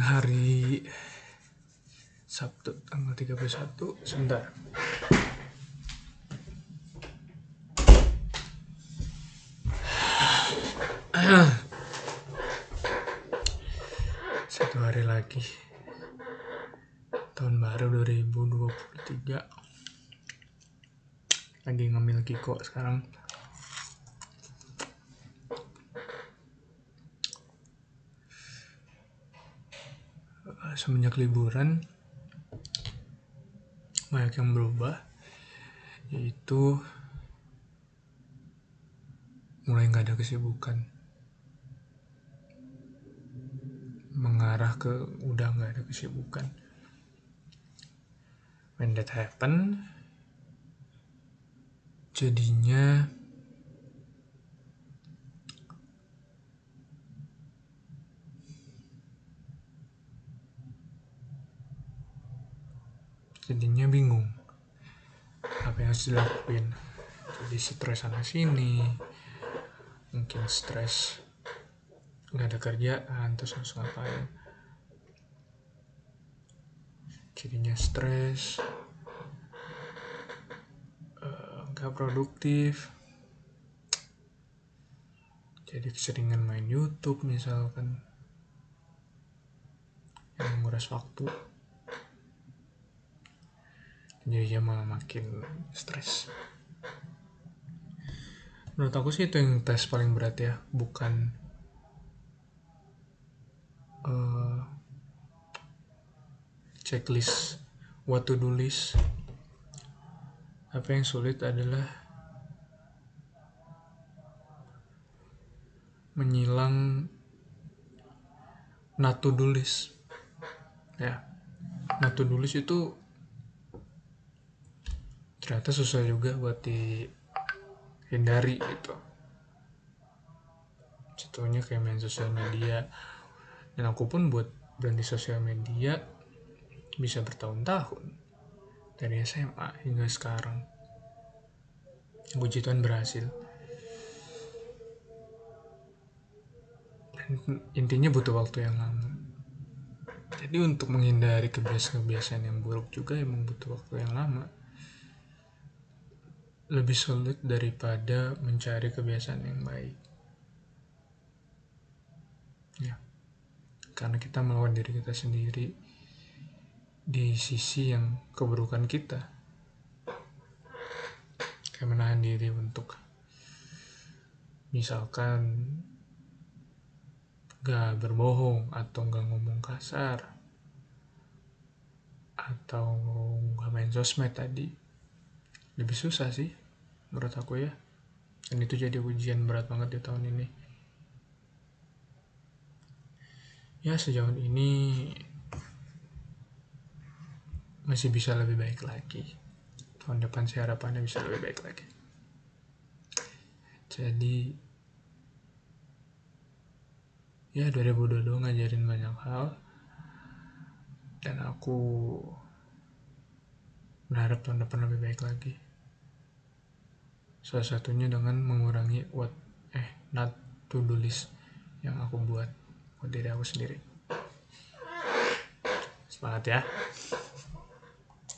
hari Sabtu tanggal 31 sebentar. Satu hari lagi. Tahun baru 2023 lagi ngambil Kiko sekarang semenjak liburan banyak yang berubah yaitu mulai nggak ada kesibukan. Mengarah ke udah nggak ada kesibukan. When that happen jadinya jadinya bingung. Apa yang harus dilakuin? Jadi stres sana sini. Mungkin stres nggak ada kerjaan terus harus ngapain? Jadinya stres. Eh, nggak produktif. Jadi keseringan main YouTube misalkan. Yang menguras waktu jadi malah makin stres. Menurut aku sih itu yang tes paling berat ya bukan uh, checklist what to do list. Apa yang sulit adalah menyilang do list. Ya do list itu ternyata susah juga buat dihindari gitu. Contohnya kayak main sosial media. Dan aku pun buat berhenti sosial media bisa bertahun-tahun. Dari SMA hingga sekarang. Puji Tuhan berhasil. Intinya butuh waktu yang lama. Jadi untuk menghindari kebiasaan-kebiasaan yang buruk juga emang butuh waktu yang lama lebih sulit daripada mencari kebiasaan yang baik. Ya. Karena kita melawan diri kita sendiri di sisi yang keburukan kita. Kayak menahan diri untuk misalkan gak berbohong atau gak ngomong kasar atau gak main sosmed tadi lebih susah sih menurut aku ya. Dan itu jadi ujian berat banget di tahun ini. Ya sejauh ini masih bisa lebih baik lagi. Tahun depan sih harapannya bisa lebih baik lagi. Jadi ya 2022 ngajarin banyak hal. Dan aku berharap tahun depan lebih baik lagi salah satunya dengan mengurangi what eh not to do list yang aku buat. Buat diri aku sendiri. Semangat ya